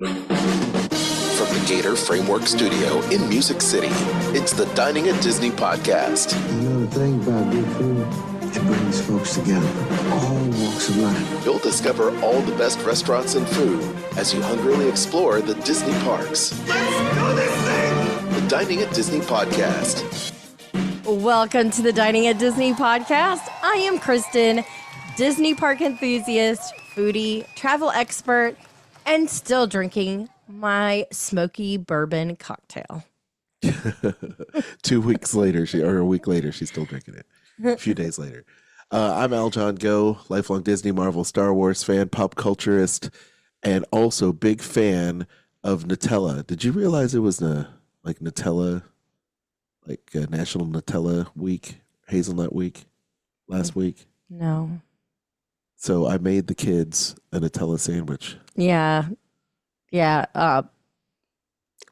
From the Gator Framework Studio in Music City, it's the Dining at Disney podcast. You know the thing about good food, it brings folks together, all walks of life. You'll discover all the best restaurants and food as you hungrily explore the Disney parks. Let's do this thing! The Dining at Disney podcast. Welcome to the Dining at Disney podcast. I am Kristen, Disney park enthusiast, foodie, travel expert, and still drinking my smoky bourbon cocktail. Two weeks later, she or a week later, she's still drinking it. A few days later. Uh, I'm Aljon Go, lifelong Disney, Marvel, Star Wars fan, pop culturist, and also big fan of Nutella. Did you realize it was uh, like Nutella, like uh, National Nutella Week, Hazelnut Week, last week? No. So I made the kids a Nutella sandwich. Yeah. Yeah. Uh,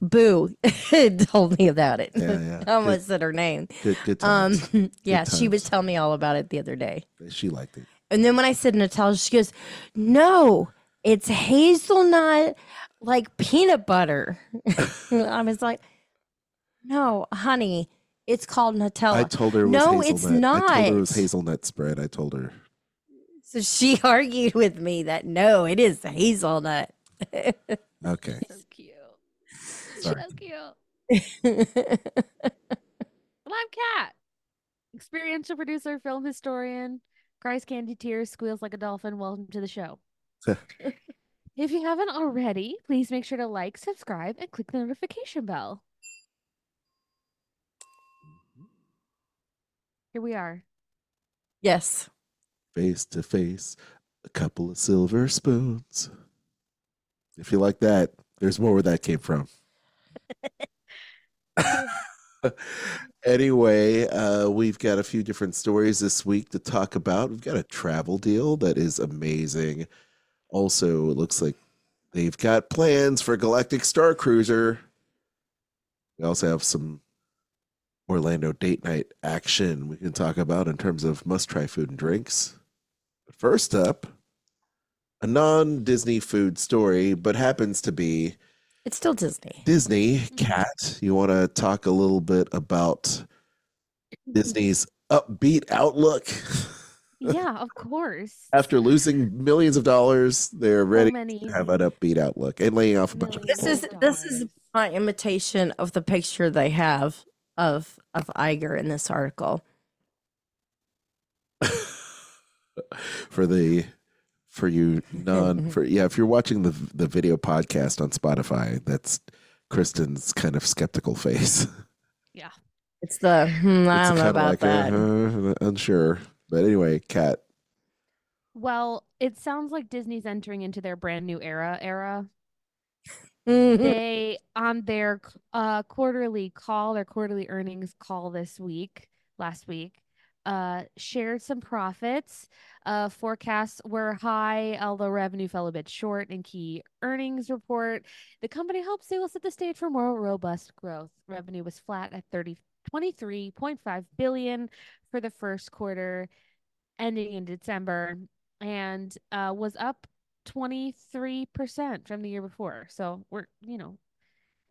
Boo told me about it. Yeah, yeah. I almost said her name. Good, good Um, times. yeah, she was telling me all about it the other day. she liked it. And then when I said Nutella, she goes, No, it's hazelnut like peanut butter. I was like, No, honey, it's called Nutella. I told her it was no, hazelnut. it's I told her it was hazelnut spread. I told her. So she argued with me that no, it is hazelnut. Okay. So cute. Sorry. So cute. Well, I'm Kat, experiential producer, film historian, cries candy tears, squeals like a dolphin. Welcome to the show. if you haven't already, please make sure to like, subscribe, and click the notification bell. Here we are. yes. Face to face, a couple of silver spoons. If you like that, there's more where that came from. anyway, uh, we've got a few different stories this week to talk about. We've got a travel deal that is amazing. Also, it looks like they've got plans for Galactic Star Cruiser. We also have some Orlando date night action we can talk about in terms of must try food and drinks. But first up, a non Disney food story, but happens to be It's still Disney. Disney. Mm-hmm. Cat, you want to talk a little bit about Disney's upbeat outlook? Yeah, of course. After losing millions of dollars, they're ready many to have an upbeat outlook and laying off a bunch of millions This people. is this is my imitation of the picture they have of of Iger in this article. for the for you non for yeah if you're watching the the video podcast on spotify that's kristen's kind of skeptical face Yeah. It's the hmm, I it's don't know about like that. uh, unsure but anyway cat Well, it sounds like Disney's entering into their brand new era era. Mhm. they on their uh quarterly call their quarterly earnings call this week last week uh shared some profits uh forecasts were high although revenue fell a bit short in key earnings report the company hopes they will set the stage for more robust growth revenue was flat at 30 23.5 billion for the first quarter ending in december and uh was up 23% from the year before. So we're, you know,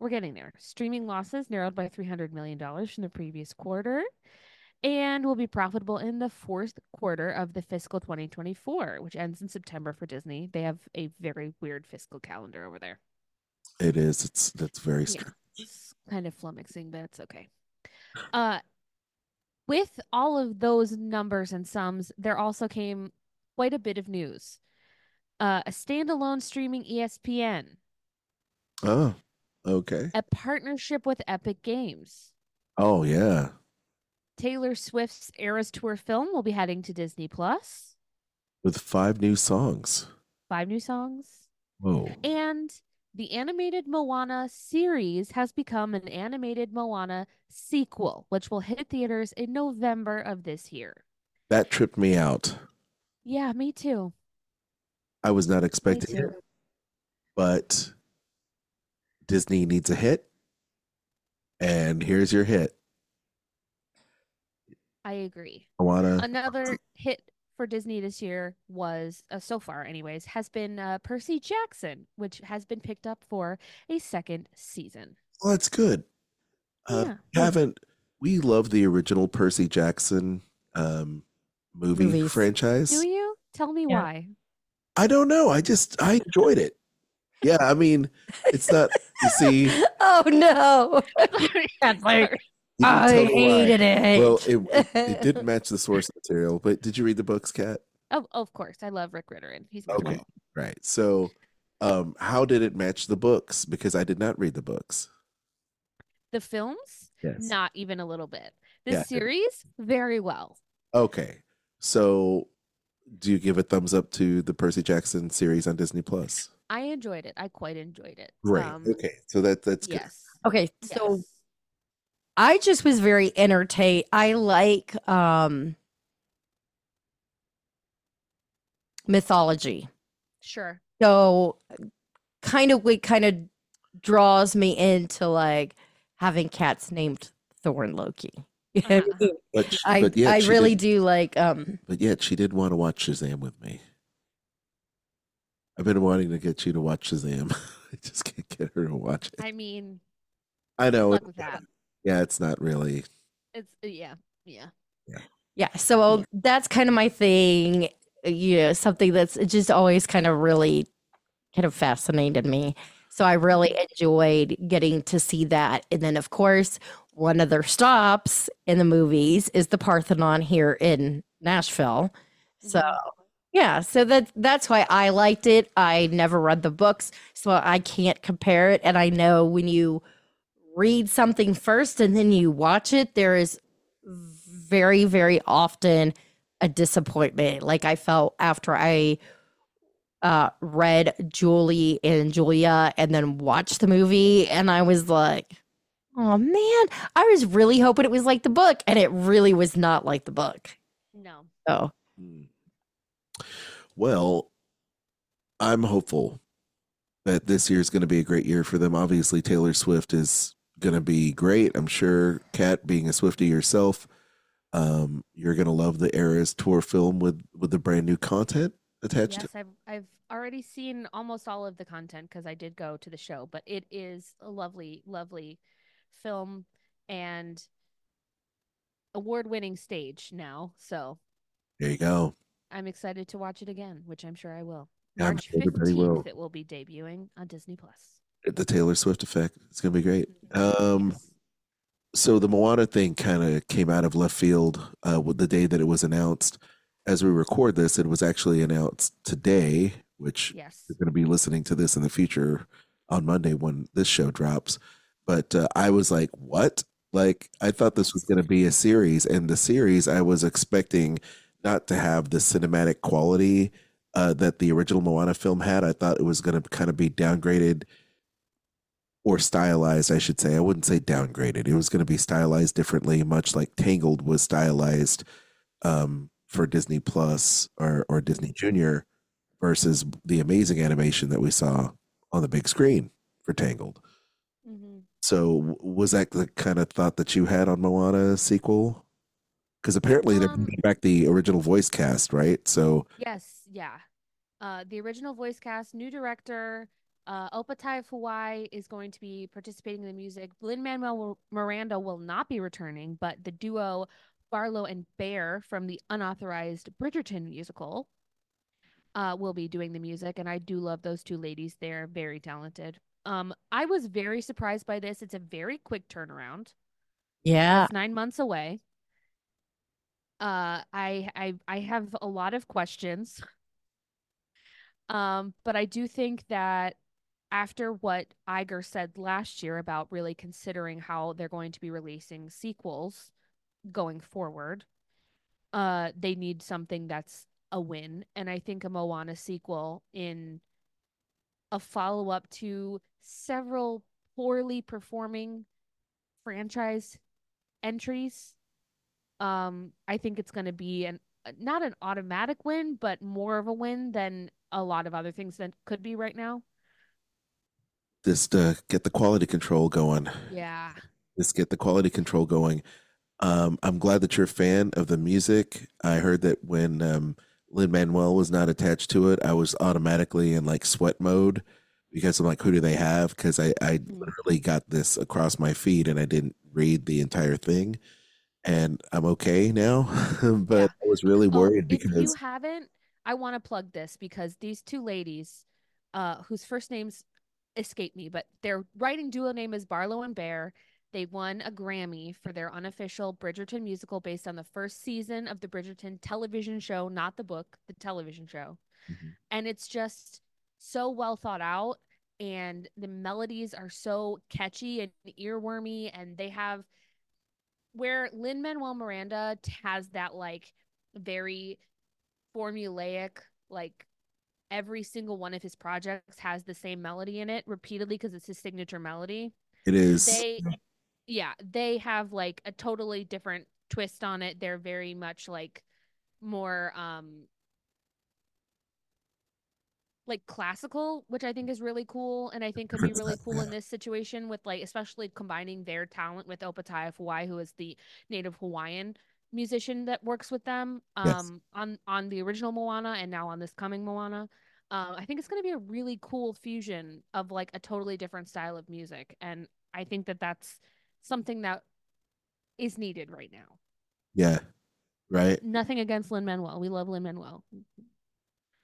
we're getting there. Streaming losses narrowed by $300 million from the previous quarter and will be profitable in the fourth quarter of the fiscal 2024, which ends in September for Disney. They have a very weird fiscal calendar over there. it is it's that's very Yeah. strange It's kind of flummoxing, but it's okay. Uh, with all of those numbers and sums, there also came quite a bit of news. Uh, a standalone streaming ESPN, oh okay a partnership with Epic Games. oh yeah Taylor Swift's Eras Tour film will be heading to Disney Plus. with five new songs Five new songs. Whoa. And the animated Moana series has become an animated Moana sequel, which will hit theaters in November of this year. That tripped me out. Yeah, me too. I was not expecting it, but Disney needs a hit. And here's your hit. I agree. Moana. Another hit for Disney this year was, uh, so far, anyways, has been uh, Percy Jackson, which has been picked up for a second season. Well, that's good. Uh, Yeah. Haven't we love the original Percy Jackson um, movie Movies. franchise? Do you? Tell me Yeah. why. I don't know. I just I enjoyed it. Yeah, I mean, it's not. You see, Oh no. That's like Sorry. Can I tell why. hated it. Well, it, it it didn't match the source material. But did you read the books, Kat? Oh, of course. I love Rick Riordan, and he's my Okay, child. right. So, um, how did it match the books? Because I did not read the books. The films, Yes. not even a little bit. The Yeah. series, very well. Okay. So, do you give a thumbs up to the Percy Jackson series on Disney Plus? I enjoyed it. I quite enjoyed it. Great. Um, okay. So that that's good. Yes. okay, so yes. I just was very entertained. I like um mythology. Sure. So kind of what kind of draws me into like having cats named Thorn Loki. You know I Uh-huh. mean? But sh- I but yet I she really did, do like um But yet she did want to watch Shazam with me. I've been wanting to get you to watch Shazam. I just can't get her to watch it. I mean, I know. luck it- that. Yeah, it's not really. It's uh, yeah, yeah. yeah, so that's kind of my thing. You know, something that's just always kind of really kind of fascinated me. So I really enjoyed getting to see that. And then of course, one of their stops in the movies is the Parthenon here in Nashville. So Mhm. yeah, so that that's why I liked it. I never read the books, so I can't compare it. And I know when you read something first and then you watch it, there is very, very often a disappointment. Like I felt after I uh read Julie and Julia and then watched the movie and I was like, oh man, I was really hoping it was like the book, and it really was not like the book. No. So Hmm. Well, I'm hopeful that this year is going to be a great year for them. Obviously, Taylor Swift is going to be great. I'm sure, Kat, being a Swifty yourself, um, you're going to love the Eras tour film with with the brand new content attached. Yes, I've I've already seen almost all of the content because I did go to the show, but it is a lovely, lovely film and award-winning stage now. So There you go. I'm excited to watch it again, which I'm sure I will. March 15th, will. it will be debuting on Disney Plus. The Taylor Swift effect. It's going to be great. Um, so the Moana thing kind of came out of left field uh, with the day that it was announced. As we record this, it was actually announced today, which Yes. you're going to be listening to this in the future on Monday when this show drops. But uh, I was like, what? Like, I thought this was going to be a series, and the series I was expecting not to have the cinematic quality uh, that the original Moana film had. I thought it was going to kind of be downgraded or stylized, I should say. I wouldn't say downgraded. It was going to be stylized differently, much like Tangled was stylized um, for Disney Plus or, or Disney Junior versus the amazing animation that we saw on the big screen for Tangled. Mm-hmm. So, was that the kind of thought that you had on Moana sequel? Because apparently they're Um, bringing back the original voice cast, right? So, Yes, yeah. Uh, the original voice cast, new director, uh, Opetaia Foa'i is going to be participating in the music. Lin Manuel Miranda will not be returning, but the duo Barlow and Bear from the unauthorized Bridgerton musical uh, will be doing the music, and I do love those two ladies. They're very talented. Um, I was very surprised by this. It's a very quick turnaround. yeah, It's nine months away. Uh, I I I have a lot of questions. Um, but I do think that after what Iger said last year about really considering how they're going to be releasing sequels going forward, uh, they need something that's a win. And I think a Moana sequel in a follow up to several poorly performing franchise entries. Um, I think it's going to be an not an automatic win, but more of a win than a lot of other things that could be right now. Just uh, get the quality control going. Yeah. Just get the quality control going. Um, I'm glad that you're a fan of the music. I heard that when um, Lin Manuel was not attached to it, I was automatically in like sweat mode because I'm like, who do they have? Because I, I Mm. literally got this across my feed and I didn't read the entire thing. And I'm okay now, but Yeah. I was really Oh, worried if you haven't, I want to plug this because these two ladies, uh, whose first names escape me, but their writing duo name is Barlow and Bear. They won a Grammy for their unofficial Bridgerton musical based on the first season of the Bridgerton television show, not the book, the television show. Mhm. And it's just so well thought out, and the melodies are so catchy and earwormy, and they have where Lin Manuel Miranda has that like very formulaic, like every single one of his projects has the same melody in it repeatedly because it's his signature melody. it is They, yeah, they have like a totally different twist on it. They're very much like more, um, like classical, which I think is really cool, and I think could be really cool in this situation with like especially combining their talent with Opetaia of Hawaii, who is the native Hawaiian musician that works with them Yes. um on on the original Moana and now on this coming Moana. Um, I think it's going to be a really cool fusion of like a totally different style of music, and I think that that's something that is needed right now. yeah, right, Nothing against Lin Manuel, we love Lin Manuel.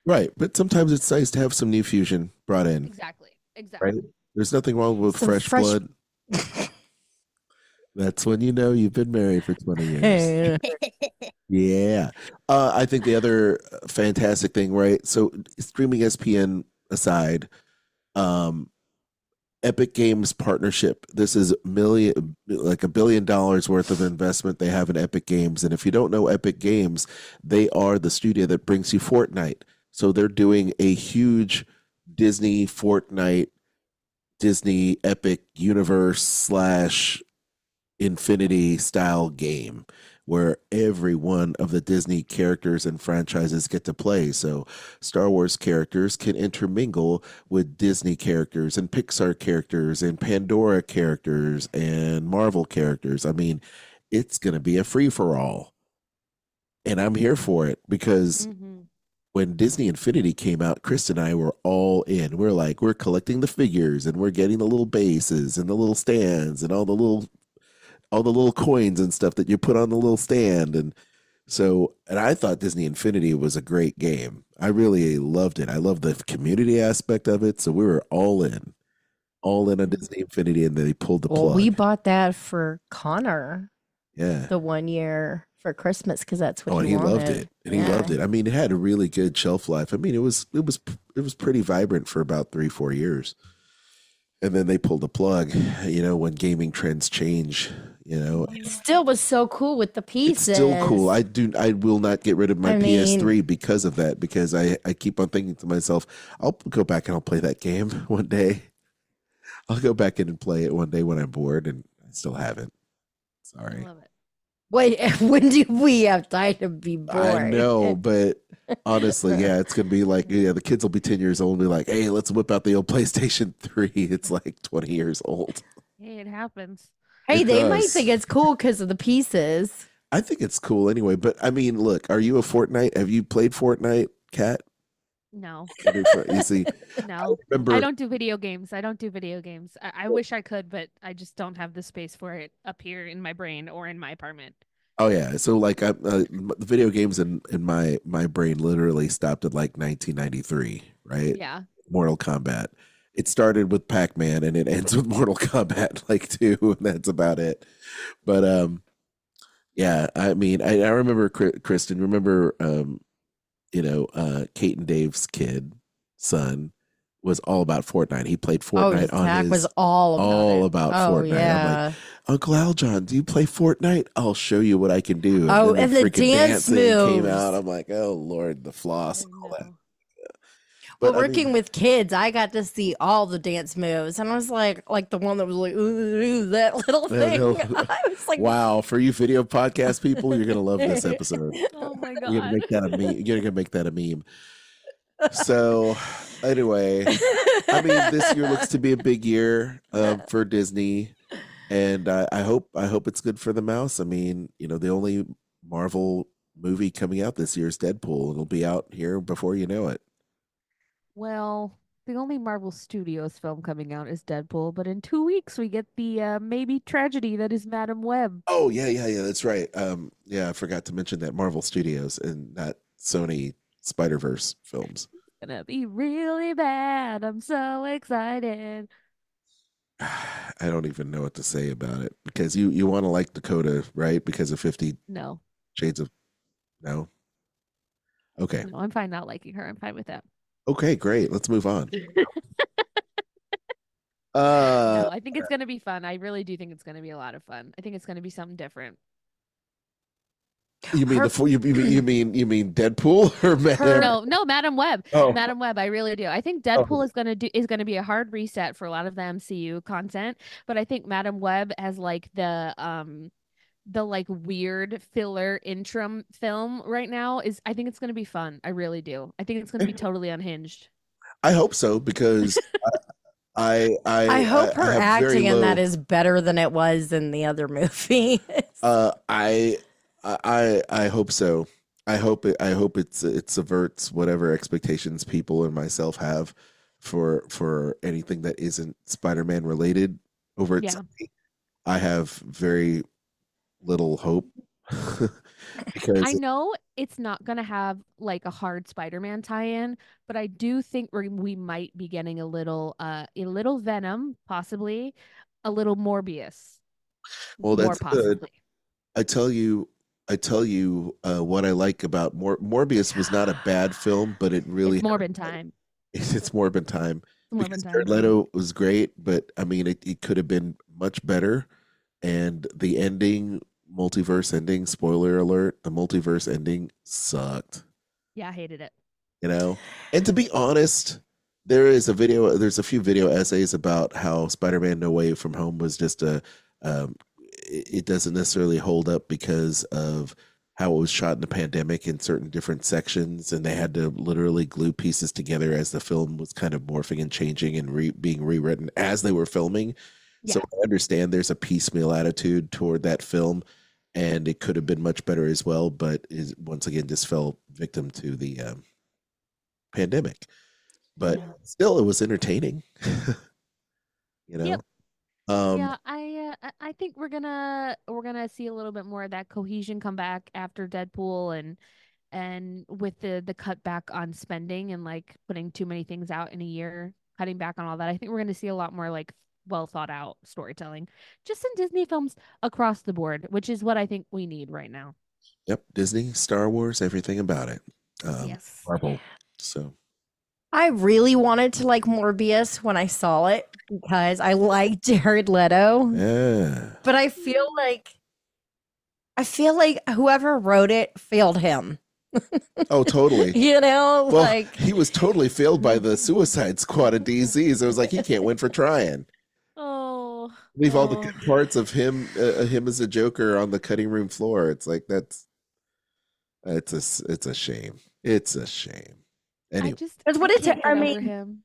right. But sometimes it's nice to have some new fusion brought in. Exactly, exactly. Right. There's nothing wrong with fresh, fresh- blood. That's when you know you've been married for 20 years. Yeah. Uh, I think the other fantastic thing, right? So streaming ESPN aside, um, Epic Games partnership. This is million, like a billion dollars worth of investment they have in Epic Games. And if you don't know Epic Games, they are the studio that brings you Fortnite. So they're doing a huge Disney Fortnite, Disney Epic Universe slash Infinity style game where every one of the Disney characters and franchises get to play. So Star Wars characters can intermingle with Disney characters and Pixar characters and Pandora characters and Marvel characters. I mean, it's going to be a free for all. And I'm here for it because hmm when Disney Infinity came out, Chris and I were all in. We're like, we're collecting the figures and we're getting the little bases and the little stands and all the little all the little coins and stuff that you put on the little stand and so and I thought Disney Infinity was a great game. I really loved it. I loved the community aspect of it. So we were all in. All in on Disney Infinity and they pulled the Well, plug. we bought that for Connor yeah. the one year for Christmas because that's what Oh, and he, he loved it, and he loved it. I mean, it had a really good shelf life. I mean, it was it was it was pretty vibrant for about three four years, and then they pulled the plug. You know, when gaming trends change, you know, It still was so cool with the it's pieces. still cool. I do. I will not get rid of my I PS3 because of that. Because I I keep on thinking to myself, I'll go back and I'll play that game one day. I'll go back in and play it one day when I'm bored, and I still haven't. I Sorry. love it. Wait, when do we have time to be bored? I know, but honestly, yeah, it's gonna be like yeah, the kids will be ten years old and be like, "Hey, let's whip out the old PlayStation 3. It's like twenty years old. Hey, it happens. Hey, It they might think it's cool because of the pieces. I think it's cool anyway. But I mean, look, are you a Fortnite? Have you played Fortnite, Cat? No, You see, no. remember I don't do video games. I don't do video games. I, I wish I could, but I just don't have the space for it up here in my brain or in my apartment. Oh yeah, so like I, uh, the video games in in my my brain literally stopped at like 1993, right? Yeah. Mortal Kombat. It started with Pac-Man and it ends with Mortal Kombat like two, and that's about it. But um, yeah, I mean, I, I remember Kristen. Remember, um, you know, uh, Kate and Dave's kid son was all about Fortnite. He played Fortnite oh, on Zach his was all about all it. about oh, Fortnite. I'm like, Uncle Aljon, do you play Fortnite? I'll show you what I can do. Oh, then and the freaking dance dancing came out. I'm like, oh Lord, the floss and all that. But I working mean, with kids, I got to see all the dance moves, and I was like, like the one that was like, ooh, ooh, that little thing. little- I was like, wow, for you video podcast people, you're gonna love this episode. Oh my god, You're gonna make that a meme. You're gonna make that a meme. So, anyway, I mean, this year looks to be a big year um, for Disney, and I, I hope I hope it's good for the mouse. I mean, you know, the only Marvel movie coming out this year is Deadpool. It'll be out here before you know it. Well, the only Marvel Studios film coming out is Deadpool, but in two weeks we get the uh, maybe tragedy that is Madame Web. Oh yeah, yeah, yeah. That's right. Um, yeah, I forgot to mention that Marvel Studios and not Sony Spider Verse films. Gonna be really bad. I'm so excited. I don't even know what to say about it because you you want to like Dakota, right? Because of Fifty No, Shades of no. Okay. no, I'm fine not liking her. I'm fine with that. Okay, great. Let's move on. No, Uh I think it's gonna be fun. I really do think it's gonna be a lot of fun. I think it's gonna be something different. you mean her- the you, you mean you mean you mean Deadpool or Madame? No, no, Madame Web. Oh. Madame Web, I really do. I think Deadpool is gonna do is gonna be a hard reset for a lot of the MCU content, but I think Madame Web has like the um the like weird filler interim film right now is I think it's gonna be fun. I really do. I think it's gonna be totally unhinged. I hope so because I I I hope her have very acting in that low- is better than it was in the other movie. Uh, I, I, I hope so. I hope it. I hope it's it subverts whatever expectations people and myself have for for anything that isn't Spider-Man related over at Yeah. Sony. I have very little hope because I know it's not gonna have like a hard Spider-Man tie-in, but I do think we we might be getting a little uh a little Venom, possibly, a little Morbius. Well, more that's good. possibly. I tell you, I tell you uh, what I like about Mor- Morbius was not a bad film, but it really It's Morbin time. It's Morbin time. It's Morbin time. Jared Leto was great, but I mean, it, it could have been much better. And the ending, multiverse ending, spoiler alert, the multiverse ending sucked, Yeah, I hated it. you know? And to be honest, there is a video, there's a few video essays about how Spider Man No Way From Home was just a, um, it, doesn't necessarily hold up because of how it was shot in the pandemic in certain different sections and they had to literally glue pieces together as the film was kind of morphing and changing and re- being rewritten as they were filming so i understand there's a piecemeal attitude toward that film and it could have been much better as well but is once again just fell victim to the um, pandemic but Yeah. still it was entertaining you know Yep. um yeah, I uh, I- I think we're gonna we're gonna see a little bit more of that cohesion come back after Deadpool and and with the the cut back on spending and like putting too many things out in a year, cutting back on all that. I think we're gonna see a lot more like well thought out storytelling just in Disney films across the board, which is what I think we need right now. Yep, Disney, Star Wars, everything about it. Um, yes. Marvel. So I really wanted to like Morbius when I saw it because I like Jared Leto, yeah, but I feel like I feel like whoever wrote it failed him. oh, totally. You know, Well, like he was totally failed by the Suicide Squad of DCs. It was like he can't win for trying. Leave all the oh. good parts of him, uh, him as a Joker, on the cutting room floor. It's like that's, it's a, s- it's a shame. It's a shame. I Anyway, just That's what I it's- can't I get over mean, him.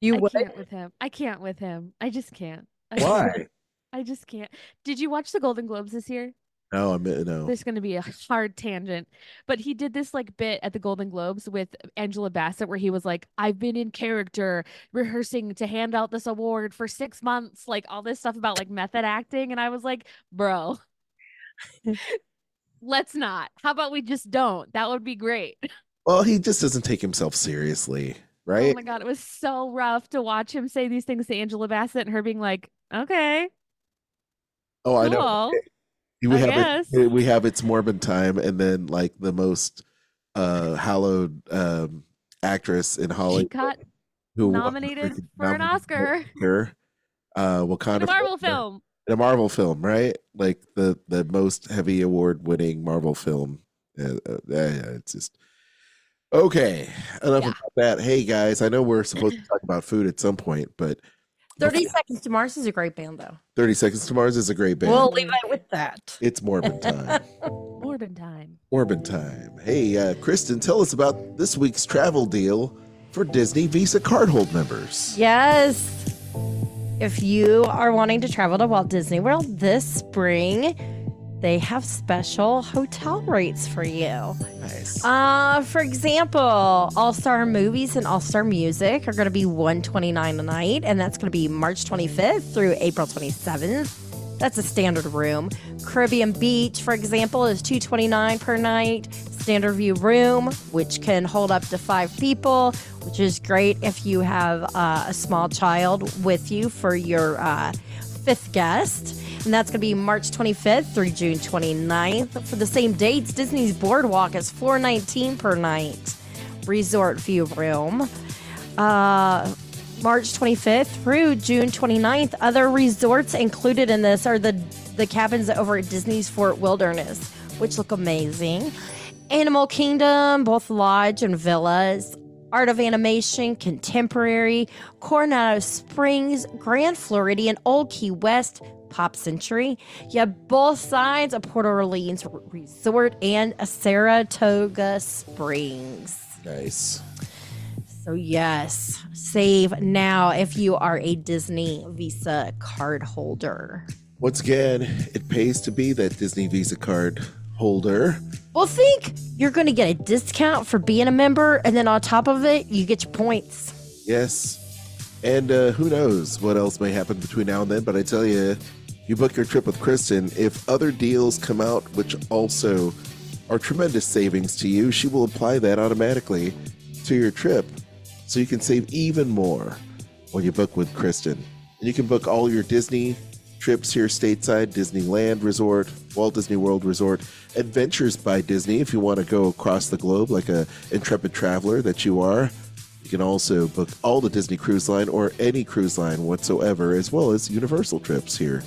you I would. can't with him. I can't with him. I just can't. I just- why? I just can't. Did you watch the Golden Globes this year? Oh, no, I mean no. There's going to be a hard tangent, but he did this like bit at the Golden Globes with Angela Bassett where he was like, "I've been in character rehearsing to hand out this award for 6 months, like all this stuff about like method acting." And I was like, "Bro, let's not. How about we just don't? That would be great." Well, he just doesn't take himself seriously, oh right? Oh my god, it was so rough to watch him say these things to Angela Bassett and her being like, "Okay, oh, I know. Cool." we I have it, we have it's Morbin time, and then like the most uh hallowed um actress in She Hollywood got who won nominated freaking for an Oscar Oscar, uh Wakanda in a Marvel film. in a Marvel film, right? Like the the most heavy award winning Marvel film. Uh, uh, it's just Okay, enough Yeah. about that. Hey guys, I know we're supposed to talk about food at some point, but 30 Seconds to Mars is a great band, though. 30 Seconds to Mars is a great band. We'll leave it with that. it's Morbid time. Morbid time. Morbid time. Hey, uh, Kristen, tell us about this week's travel deal for Disney Visa cardhold members. Yes. If you are wanting to travel to Walt Disney World this spring, they have special hotel rates for you. Nice. Uh, for example, All Star Movies and All Star Music are going to be 129 a night, and that's going to be March 25th through April 27th. That's a standard room. Caribbean Beach, for example, is 229 per night. Standard view room, which can hold up to five people, which is great if you have uh, a small child with you for your uh, fifth guest. And that's going to be March 25th through June 29th. For the same dates, Disney's Boardwalk is 419 per night. Resort view room. Uh, March 25th through June 29th. Other resorts included in this are the the cabins over at Disney's Fort Wilderness, which look amazing. Animal Kingdom, both lodge and villas. Art of Animation, Contemporary, Coronado Springs, Grand Floridian, Old Key West, Pop Century. You have both sides of Port Orleans Resort and Saratoga Springs. nice. So, yes, save now if you are a Disney Visa card holder. Once again, it pays to be that Disney Visa card holder. Well, think you're going to get a discount for being a member, and then on top of it, you get your points. Yes. And uh, who knows what else may happen between now and then, but I tell you, you book your trip with Kristen, if other deals come out which also are tremendous savings to you, she will apply that automatically to your trip so you can save even more when you book with Kristen. And you can book all your Disney trips here stateside, Disneyland Resort, Walt Disney World Resort, Adventures by Disney if you want to go across the globe like a intrepid traveler that you are. You can also book all the Disney Cruise Line or any cruise line whatsoever, as well as Universal trips here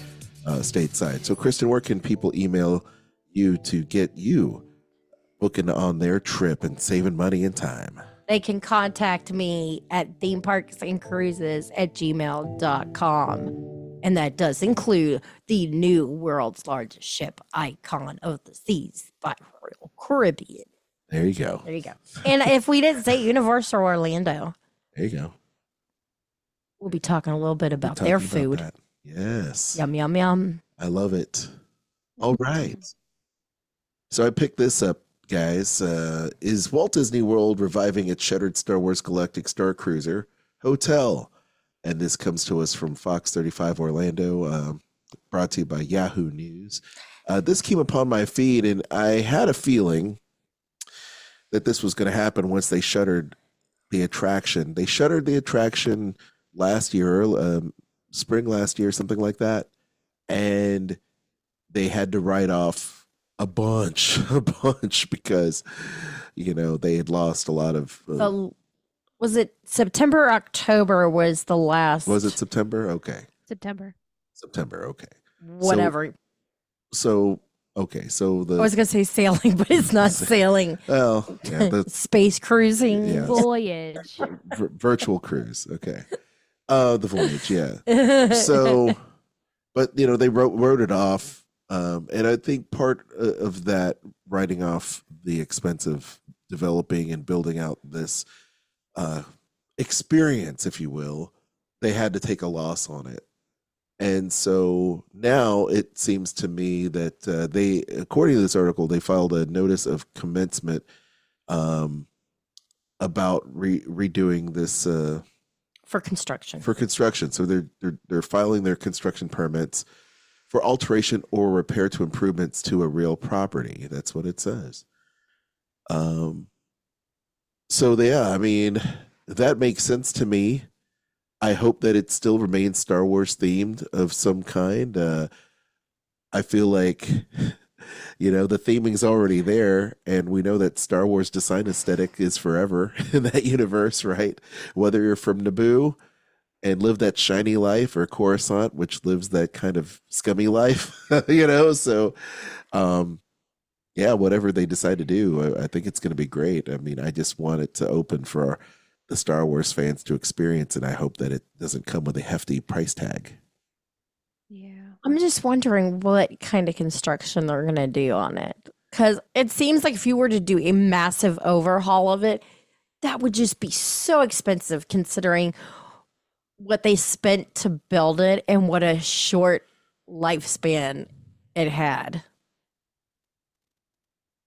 uh, stateside. So, Kristen, where can people email you to get you booking on their trip and saving money and time? They can contact me at themeparksandcruises at gmail.com. And that does include the new world's largest ship, Icon of the Seas by Royal Caribbean. There you go. There you go. And if we didn't say Universal Orlando, There you go. we'll be talking a little bit about their food. that. Yes. Yum, yum, yum. I love it. All right. So I picked this up, guys. Uh, is Walt Disney World reviving its shuttered Star Wars Galactic Star Cruiser Hotel? And this comes to us from Fox 35 Orlando, um, brought to you by Yahoo News. Uh, this came upon my feed, and I had a feeling that this was going to happen once they shuttered the attraction. They shuttered the attraction last year, um, spring last year, something like that and they had to write off a bunch, a bunch because you know they had lost a lot of. Uh, The, was it September, October was the last? was it September? Okay, September. September. Okay, Whatever. so okay, so the I was going to say sailing, but it's not sailing. well, yeah, the Space cruising. Yeah. Voyage. v- virtual cruise. Okay, uh, the voyage. Yeah. so but you know they wrote wrote it off um, and i think part uh, of that writing off the expense of developing and building out this uh, experience if you will they had to take a loss on it and so now it seems to me that uh, they according to this article they filed a notice of commencement um, about re- redoing this uh, for construction. for construction. So they're they're they're filing their construction permits for alteration or repair to improvements to a real property. That's what it says. Um so yeah, I mean that makes sense to me. I hope that it still remains Star Wars themed of some kind. Uh I feel like you know the theming's already there and we know that Star Wars design aesthetic is forever in that universe, right? Whether you're from Naboo and live that shiny life or Coruscant, which lives that kind of scummy life, you know. So, um, yeah, whatever they decide to do, I, I think it's going to be great. I mean, I just want it to open for the Star Wars fans to experience, and I hope that it doesn't come with a hefty price tag. Yeah. I'm just wondering what kind of construction they're going to do on it. Because it seems like if you were to do a massive overhaul of it, that would just be so expensive considering what they spent to build it and what a short lifespan it had.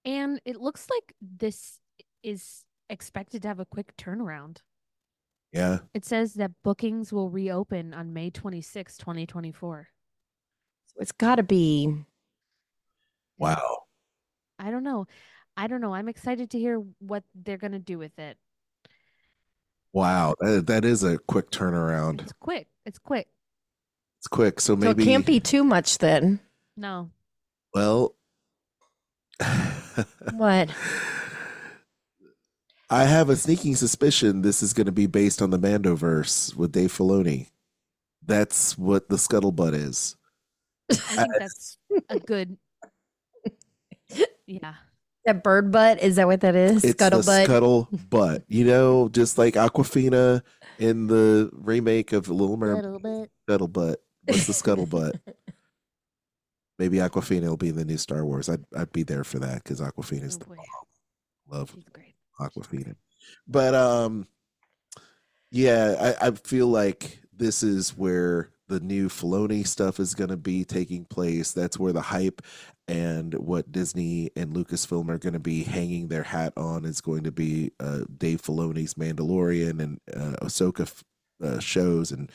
And it looks like this is expected to have a quick turnaround. Yeah, It says that bookings will reopen on May 26, 2024. So it's got to be. wow. I don't know. I don't know. I'm excited to hear what they're going to do with it. Wow, that, that is a quick turnaround. It's quick. It's quick. It's quick, so So maybe it can't be too much then. No. well. What? I have a sneaking suspicion this is going to be based on the Mandoverse with Dave Filoni. That's what the scuttlebutt is. I think that's a good. Yeah. That bird butt, is that what that is? It's the Scuttlebutt. scuttlebutt. You know, just like Awkwafina in the remake of Little Mermaid. bit. Scuttlebutt. What's the scuttle butt? Maybe Awkwafina will be in the new Star Wars. I'd I'd be there for that because Awkwafina's Oh, the boy. love She's great. Awkwafina. But um yeah, I, I feel like this is where the new Filoni stuff is gonna be taking place. That's where the hype and what Disney and Lucasfilm are gonna be hanging their hat on is going to be uh Dave Filoni's Mandalorian and uh Ahsoka uh, shows and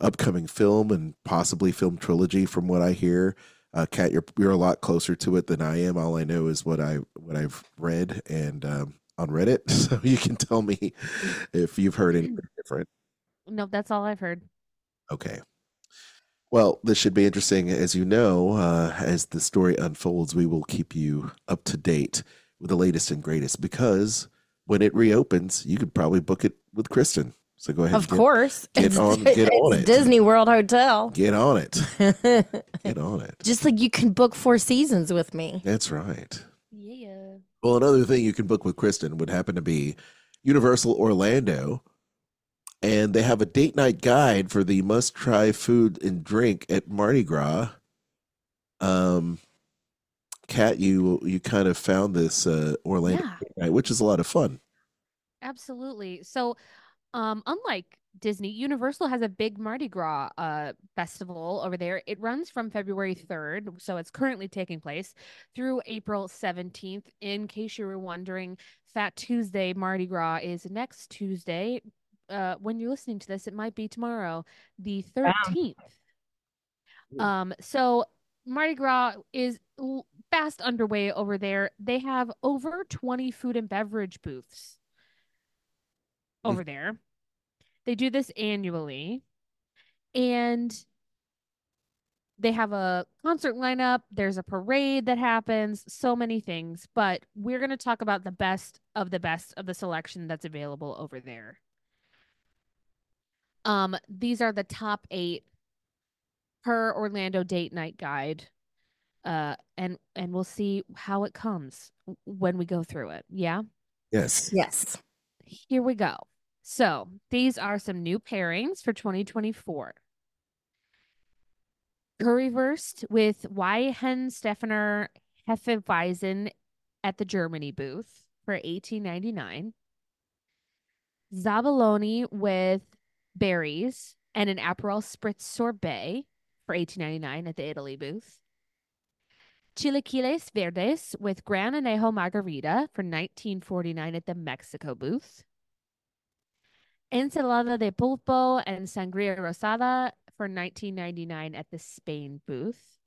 upcoming film and possibly film trilogy from what I hear. Uh, Kat, you're you're a lot closer to it than I am. All I know is what I what I've read and um, on Reddit, so you can tell me if you've heard anything different. No, that's all I've heard. Okay. Well, this should be interesting. As you know, uh, as the story unfolds, we will keep you up to date with the latest and greatest because when it reopens, you could probably book it with Kristen. So go ahead. Of and get, course. get it's, on- get on it. Disney World Hotel. Get on it. Get on it. Just like you can book four seasons with me. That's right. Yeah. Well, another thing you can book with Kristen would happen to be Universal Orlando. And they have a date night guide for the must try food and drink at Mardi Gras. Um, Kat, you you kind of found this uh, Orlando Yeah. night, which is a lot of fun. Absolutely. So, um, unlike Disney, Universal has a big Mardi Gras uh festival over there. It runs from February 3rd, so it's currently taking place through April 17th. In case you were wondering, Fat Tuesday Mardi Gras is next Tuesday. Uh, when you're listening to this, it might be tomorrow, the 13th. Um, so Mardi Gras is fast underway over there. They have over 20 food and beverage booths over there. They do this annually. And they have a concert lineup, there's a parade that happens, so many things, but we're going to talk about the best of the best of the selection that's available over there. Um these are the top 8 per Orlando date night guide. Uh and and we'll see how it comes when we go through it. Yeah? Yes. Yes. Here we go. So, these are some new pairings for 2024. Currywurst with Weihenstephaner Hefeweizen at the Germany booth for 18.99. Zabaglione with berries and an Aperol Spritz sorbet for 18.99 at the Italy booth. Chilaquiles Verdes with Gran Anejo Margarita for 19.49 at the Mexico booth. Ensalada de pulpo and sangria rosada for 19.99 at the Spain booth.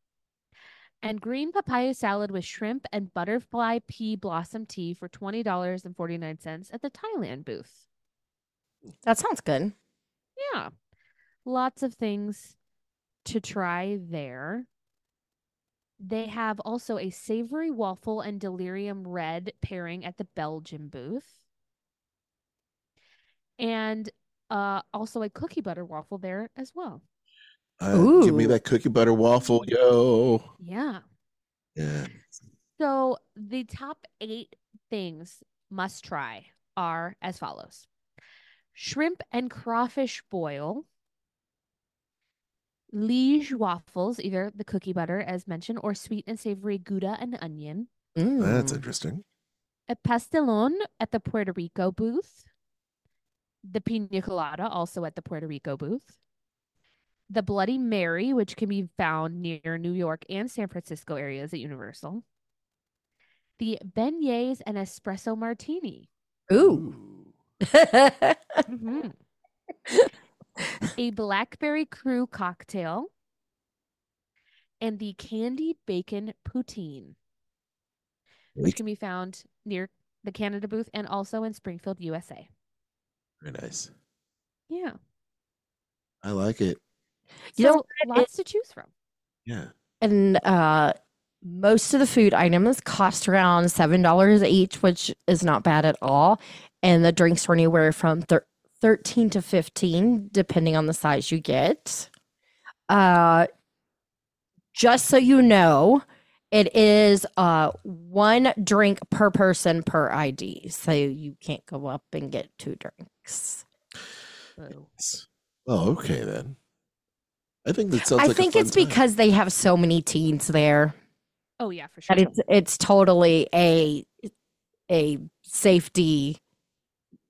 And green papaya salad with shrimp and butterfly pea blossom tea for $20.49 at the Thailand booth. That sounds good. Yeah. Lots of things to try there. They have also a savory waffle and delirium red pairing at the Belgian booth. And uh also a cookie butter waffle there as well. Uh, give me that cookie butter waffle, yo. Yeah. Yeah. So the top eight things must try are as follows shrimp and crawfish boil, liege waffles, either the cookie butter as mentioned, or sweet and savory Gouda and onion, That's Mm. interesting. a pastelon at the Puerto Rico booth, the pina colada also at the Puerto Rico booth, the Bloody Mary, which can be found near New York and San Francisco areas at Universal, the beignets and espresso martini, Ooh. Mhm. a blackberry crew cocktail, and the candied bacon poutine, which can be found near the Canada booth and also in Springfield, USA. Very nice. Yeah. I like it. You know So what? lots to choose from. Yeah. and uh most of the food items cost around seven dollars each which is not bad at all and the drinks are anywhere from thir- 13 to 15 depending on the size you get uh just so you know it is uh one drink per person per id so you can't go up and get two drinks Boo. Oh, okay then. I think that sounds i like think it's time. because they have so many teens there Oh yeah, for sure. that it's it's totally a a safety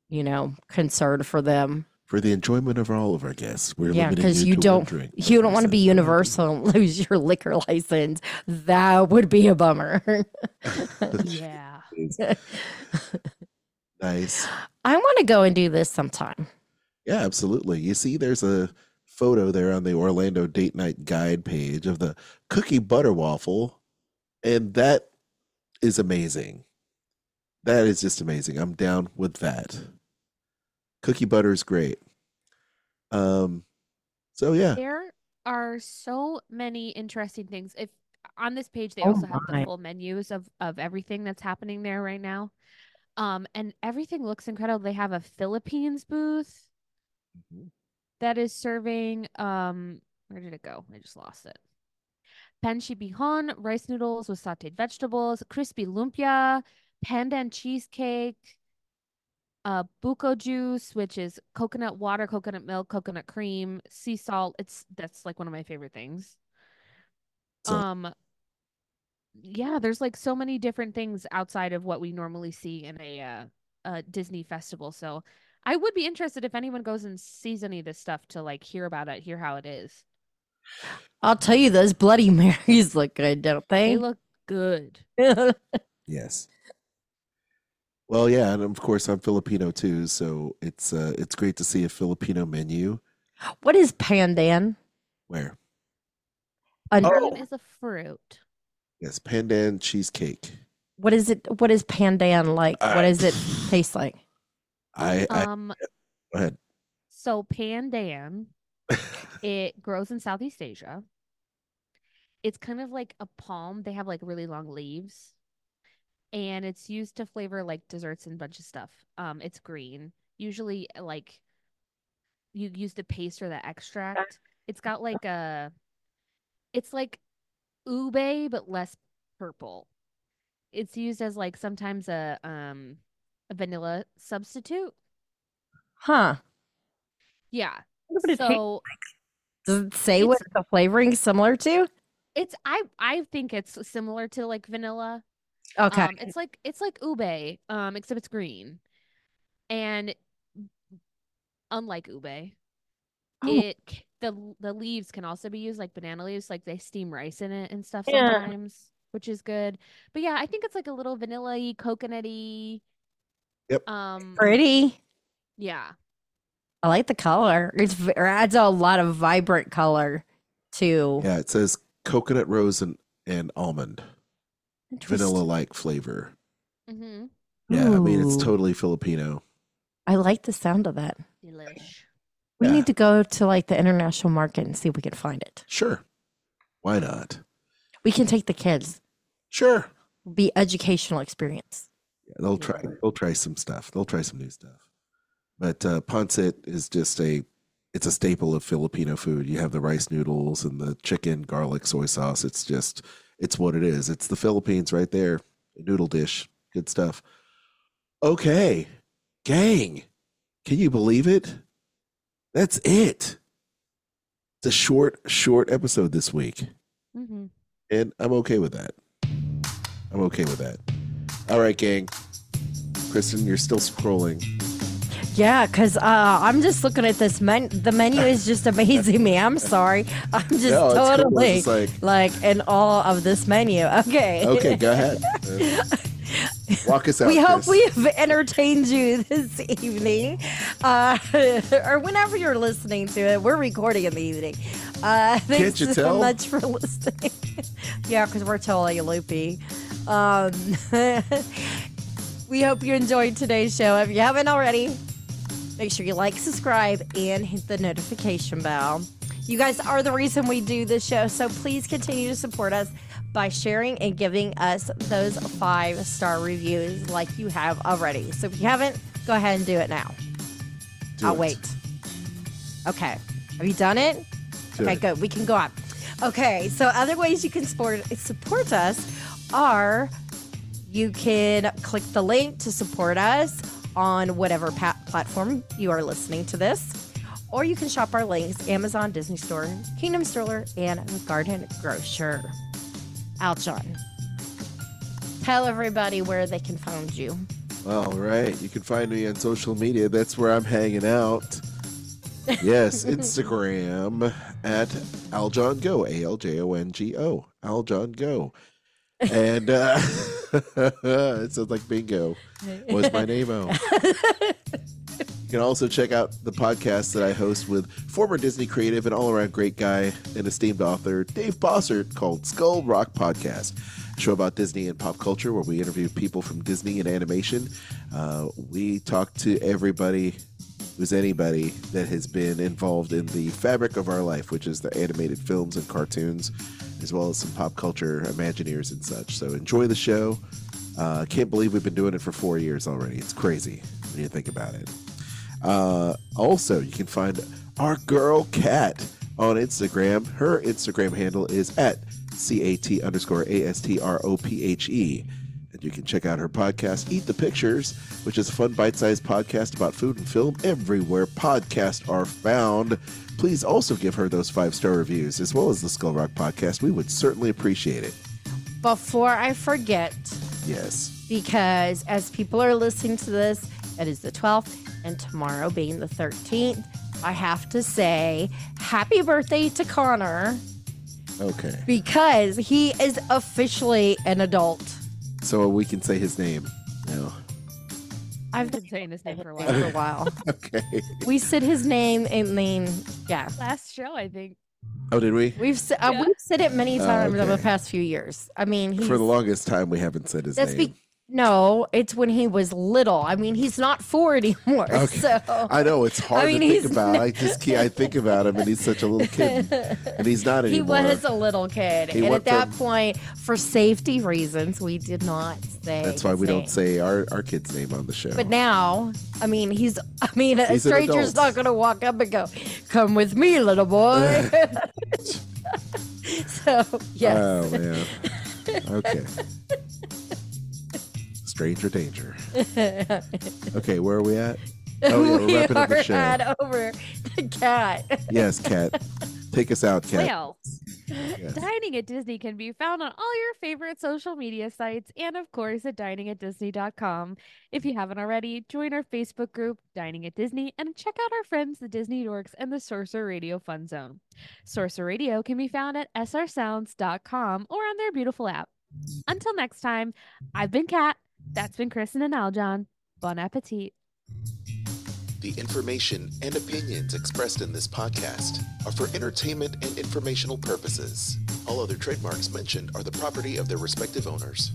you know concern for them for the enjoyment of all of our guests, we're yeah because you, you don't drink you per don't want to be universal and lose your liquor license that would be a bummer yeah. nice. i want to go and do this sometime Yeah, absolutely. You see, there's a photo there on the Orlando date night guide page of the cookie butter waffle, and that is amazing. That is just amazing. I'm down with that. Cookie butter is great. Um, so yeah, There are so many interesting things. If on this page they Oh also have the full menus of of everything that's happening there right now. Um, and everything looks incredible. They have a Philippines booth Mhm. that is serving um where did it go? I just lost it. Pancit bihon, rice noodles with sauteed vegetables, crispy lumpia, pandan cheesecake, uh buko juice, which is coconut water, coconut milk, coconut cream, sea salt. It's that's like one of my favorite things. So- Um yeah, there's like so many different things outside of what we normally see in a uh a Disney festival. So I would be interested if anyone goes and sees any of this stuff to like hear about it, hear how it is. I'll tell you those bloody marys look good don't they, They look good. yes. Well, yeah, and of course I'm Filipino too, so it's uh it's great to see a Filipino menu what is pandan where Un- Oh. Pandan is a fruit. yes, pandan cheesecake. what is it what is pandan like what Uh, does it taste like I, I Um go ahead. so pandan It grows in Southeast Asia. It's kind of like a palm. They have like really long leaves. And it's used to flavor like desserts and a bunch of stuff. Um, it's green. Usually like you use the paste or the extract. It's got like a it's like ube but less purple. It's used as like sometimes a um a vanilla substitute. huh Yeah. What would it taste So Does it say what the flavoring similar to? it's I I think it's similar to like vanilla. Okay. Um, it's like it's like ube, um, except it's green, and unlike ube, Oh. it the the leaves can also be used like banana leaves, like they steam rice in it and stuff Yeah. sometimes, which is good. But yeah, I think it's like a little vanilla-y, coconutty. Yep. Um, Pretty. yeah, I like the color. It's it adds a lot of vibrant color to Yeah, it says coconut rose and, and almond, vanilla like flavor. mm-hmm. Yeah, I mean, it's totally Filipino. I like the sound of that. delish. We Yeah. need to go to like the international market and see if we can find it. Sure. Why not? We can take the kids. Sure. Be educational experience. Yeah, they'll try. They'll try some stuff. They'll try some new stuff. But uh, pancit is just a. It's a staple of Filipino food. You have the rice noodles and the chicken garlic soy sauce. It's just it's what it is. It's the Philippines right there. Noodle dish. Good stuff. Okay. Gang. Can you believe it? That's it. It's a short, short episode this week. hmm And I'm okay with that. I'm okay with that. All right, gang. Kristen, you're still scrolling. Yeah, because uh, I'm just looking at this menu. The menu is just amazing me. I'm sorry. I'm just No, cool. Totally like- like in awe of this menu. Okay. Okay, go ahead. Walk us out. we hope Chris. we have entertained you this evening, uh, or whenever you're listening to it. We're recording in the evening. Uh, thanks you so tell? much for listening. yeah, because we're totally loopy. Um, we hope you enjoyed today's show. If you haven't already, make sure you like, subscribe, and hit the notification bell. You guys are the reason we do this show, so please continue to support us by sharing and giving us those five star reviews like you have already. So if you haven't, go ahead and do it now. Do I'll it. wait. Okay. Have you done it? Do okay, it. good. We can go on. Okay, so other ways you can support support us are you can click the link to support us on whatever pa- platform you are listening to this, or you can shop our links Amazon, Disney Store, Kingdom Stroller, and Garden Grocer. Aljon, tell everybody where they can find you. All right. You can find me on social media. That's where I'm hanging out. Yes, Instagram at Aljon Go. A L J O N G O. Aljon Go. And uh, it sounds like bingo. Was my name. You can also check out the podcast that I host with former Disney creative and all around great guy and esteemed author Dave Bossert called Skull Rock Podcast. A show about Disney and pop culture where we interview people from Disney and animation. Uh, we talk to everybody who's anybody that has been involved in the fabric of our life, which is the animated films and cartoons, as well as some pop culture Imagineers and such. So enjoy the show. Uh, can't believe we've been doing it for four years already. It's crazy when you think about it. Uh, also, you can find our girl Cat on Instagram. Her Instagram handle is at cat underscore a s t r o p h e. And you can check out her podcast, Eat the Pictures, which is a fun bite-sized podcast about food and film everywhere podcasts are found. Please also give her those five-star reviews, as well as the Skull Rock podcast. We would certainly appreciate it. Before I forget, Yes. because as people are listening to this, it is the 12th, and tomorrow being the 13th, I have to say happy birthday to Connor Okay. because he is officially an adult. So we can say his name now. I've I've been saying his name for a for while. a while. Okay. we said his name and then, yeah. Last show, I think. Oh, did we? We've said, uh, Yeah. we've said it many Oh, times over the okay. past few years. I mean, he's, For the longest time, we haven't said his that's name. be- no, it's when he was little. I mean, he's not four anymore. Okay. So I know it's hard I mean, to think about. I just can't. I think about him, and he's such a little kid, and he's not anymore. he was a little kid, He and at that from- point, for safety reasons, we did not say. That's why we name. don't say our, our kid's name on the show. But now, I mean, he's. I mean, a He's an stranger's not going to walk up and go, "Come with me, little boy." so yes, Oh man. Okay. Stranger danger. Okay, where are we at? Oh yeah, we're we wrapping up the show. at over the cat. Yes, cat. Take us out, Cat. Well, Yes. Dining at Disney can be found on all your favorite social media sites and, of course, at diningatdisney.com. If you haven't already, join our Facebook group, Dining at Disney, and check out our friends, the Disney Dorks and the Sorcerer Radio Fun Zone. Sorcerer Radio can be found at srsounds.com or on their beautiful app. Until next time, I've been Cat. That's been Kristen and Aljon. Bon appetit. The information and opinions expressed in this podcast are for entertainment and informational purposes. All other trademarks mentioned are the property of their respective owners.